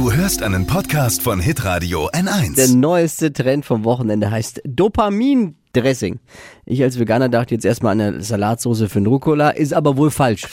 Du hörst einen Podcast von Hitradio Der N1. neueste Trend vom Wochenende heißt Dopamin-Dressing. Ich als Veganer dachte jetzt erstmal an eine Salatsauce für einen Rucola, ist aber wohl falsch.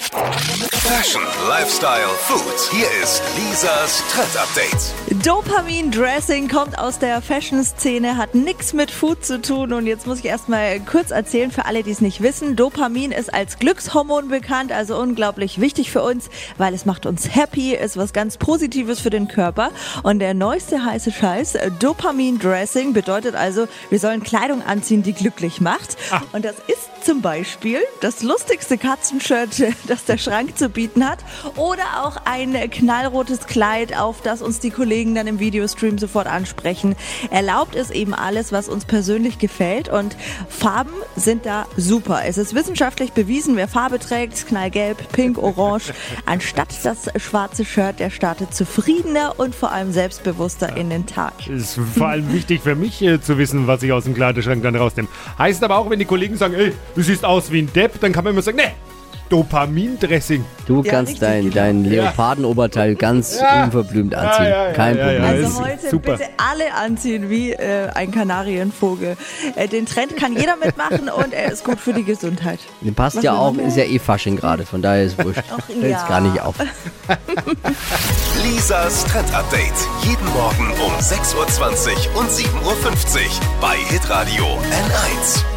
Fashion, Lifestyle, Food. Hier ist Lisas Trend Update. Dopamin-Dressing kommt aus der Fashion-Szene, hat nichts mit Food zu tun. Und jetzt muss ich erstmal kurz erzählen für alle, die es nicht wissen. Dopamin ist als Glückshormon bekannt, also unglaublich wichtig für uns, weil es macht uns happy, ist was ganz Positives für den Körper. Und der neueste heiße Scheiß, Dopamin-Dressing, bedeutet also, wir sollen Kleidung anziehen, die glücklich macht. Und das ist zum Beispiel das lustigste Katzenshirt, das der Schrank zu bieten hat. Oder auch ein knallrotes Kleid, auf das uns die Kollegen dann im Videostream sofort ansprechen. Erlaubt ist eben alles, was uns persönlich gefällt. Und Farben sind da super. Es ist wissenschaftlich bewiesen, wer Farbe trägt, knallgelb, pink, orange, anstatt das schwarze Shirt, der startet zufriedener und vor allem selbstbewusster in den Tag. Ist vor allem wichtig für mich äh, zu wissen, was ich aus dem Kleiderschrank dann rausnehme. Heißt aber auch, wenn die Kollegen sagen, ey, du siehst aus wie ein Depp, dann kann man immer sagen, ne, Dopamindressing. Du Ja, kannst richtig, dein, genau. dein Leopardenoberteil ganz Ja. unverblümt anziehen. ja, ja, Kein ja, Problem. Also heute super. bitte alle anziehen wie äh, ein Kanarienvogel. Äh, den Trend kann jeder mitmachen und er ist gut für die Gesundheit. Den passt Was ja auch, ist ja eh Fasching gerade, von daher ist wurscht. Fällt ja. gar nicht auf. Lisas Trend Update. Jeden Morgen um 6.20 Uhr und 7.50 Uhr bei Hitradio N1.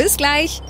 Bis gleich.